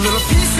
A little piece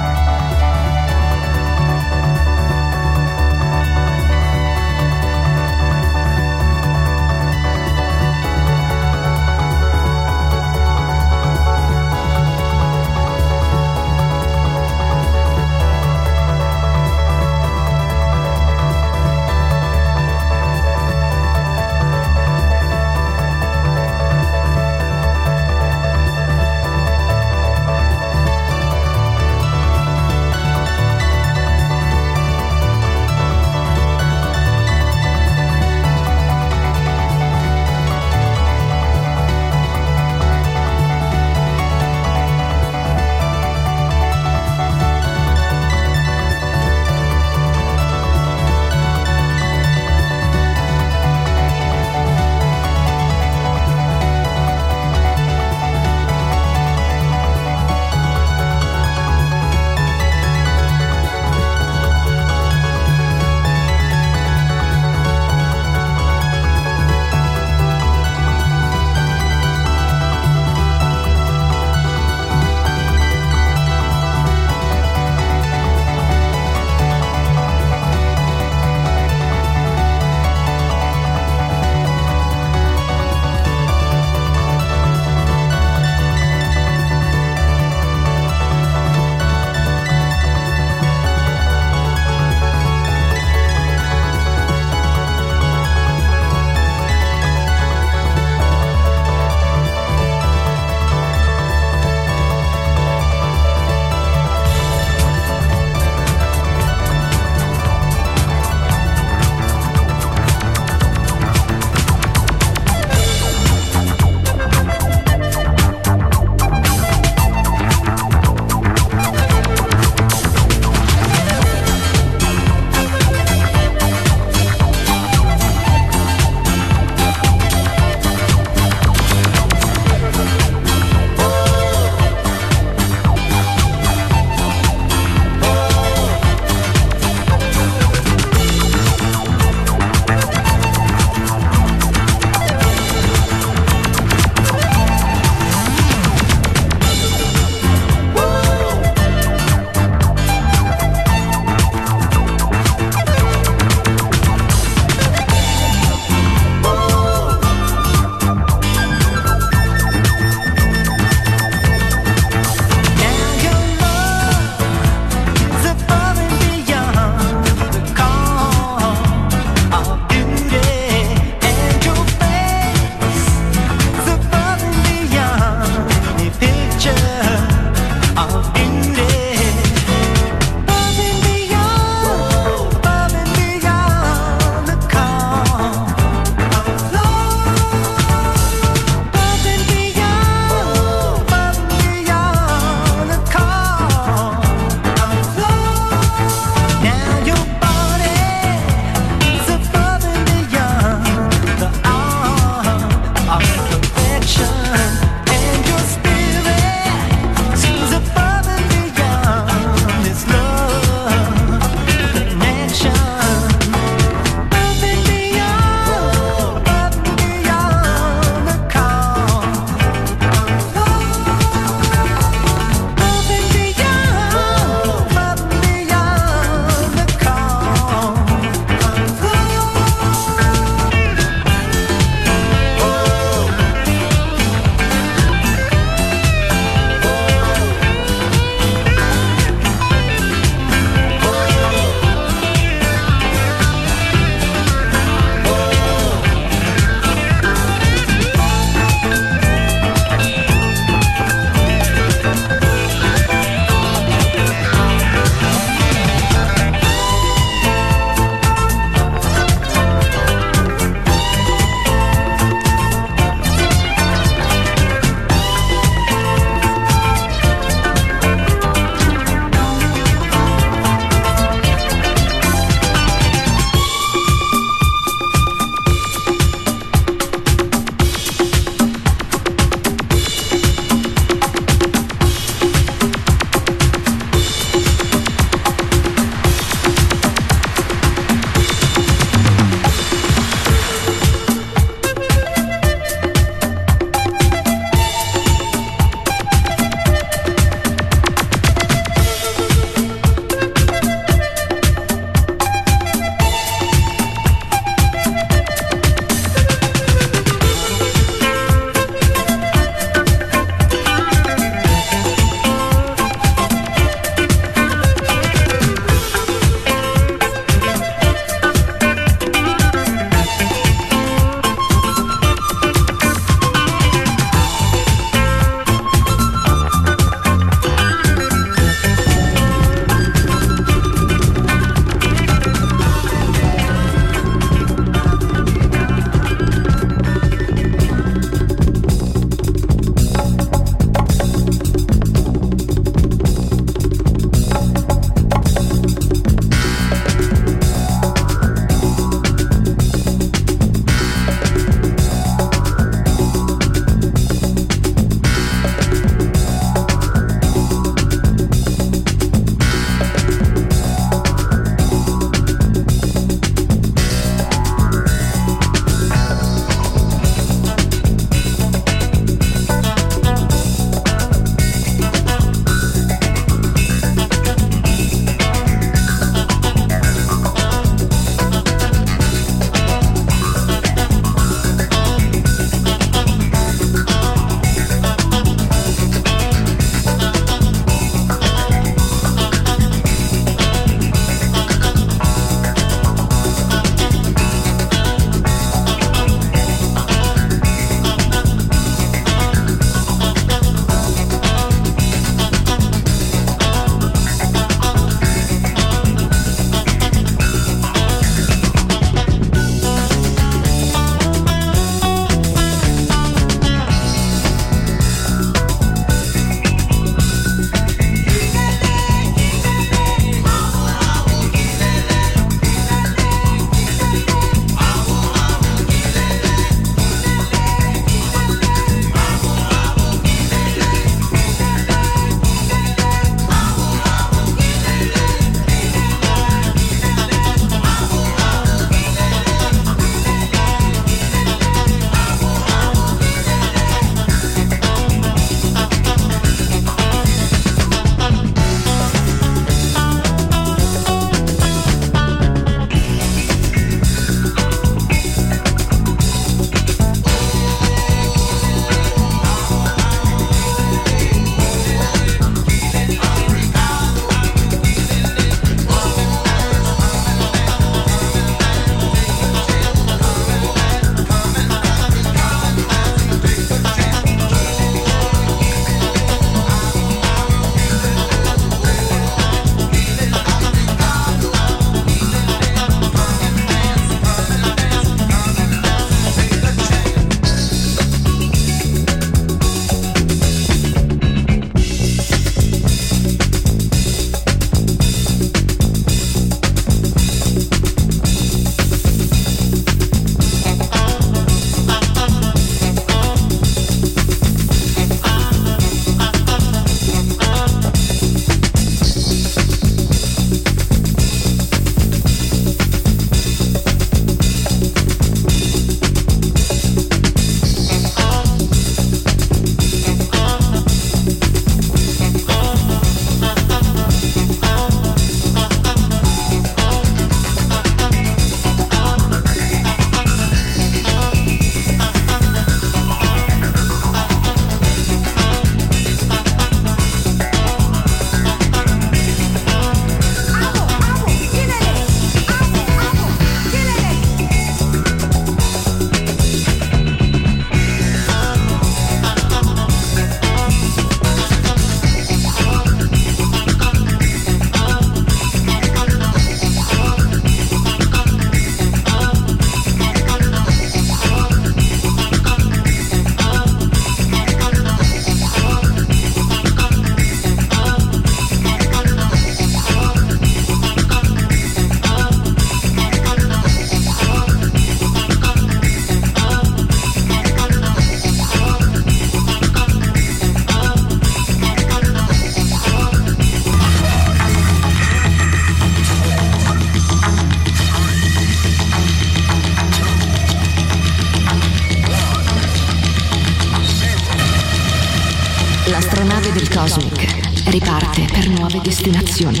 Destinazioni,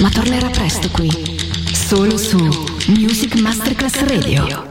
ma tornerà presto qui, solo su Music Masterclass Radio.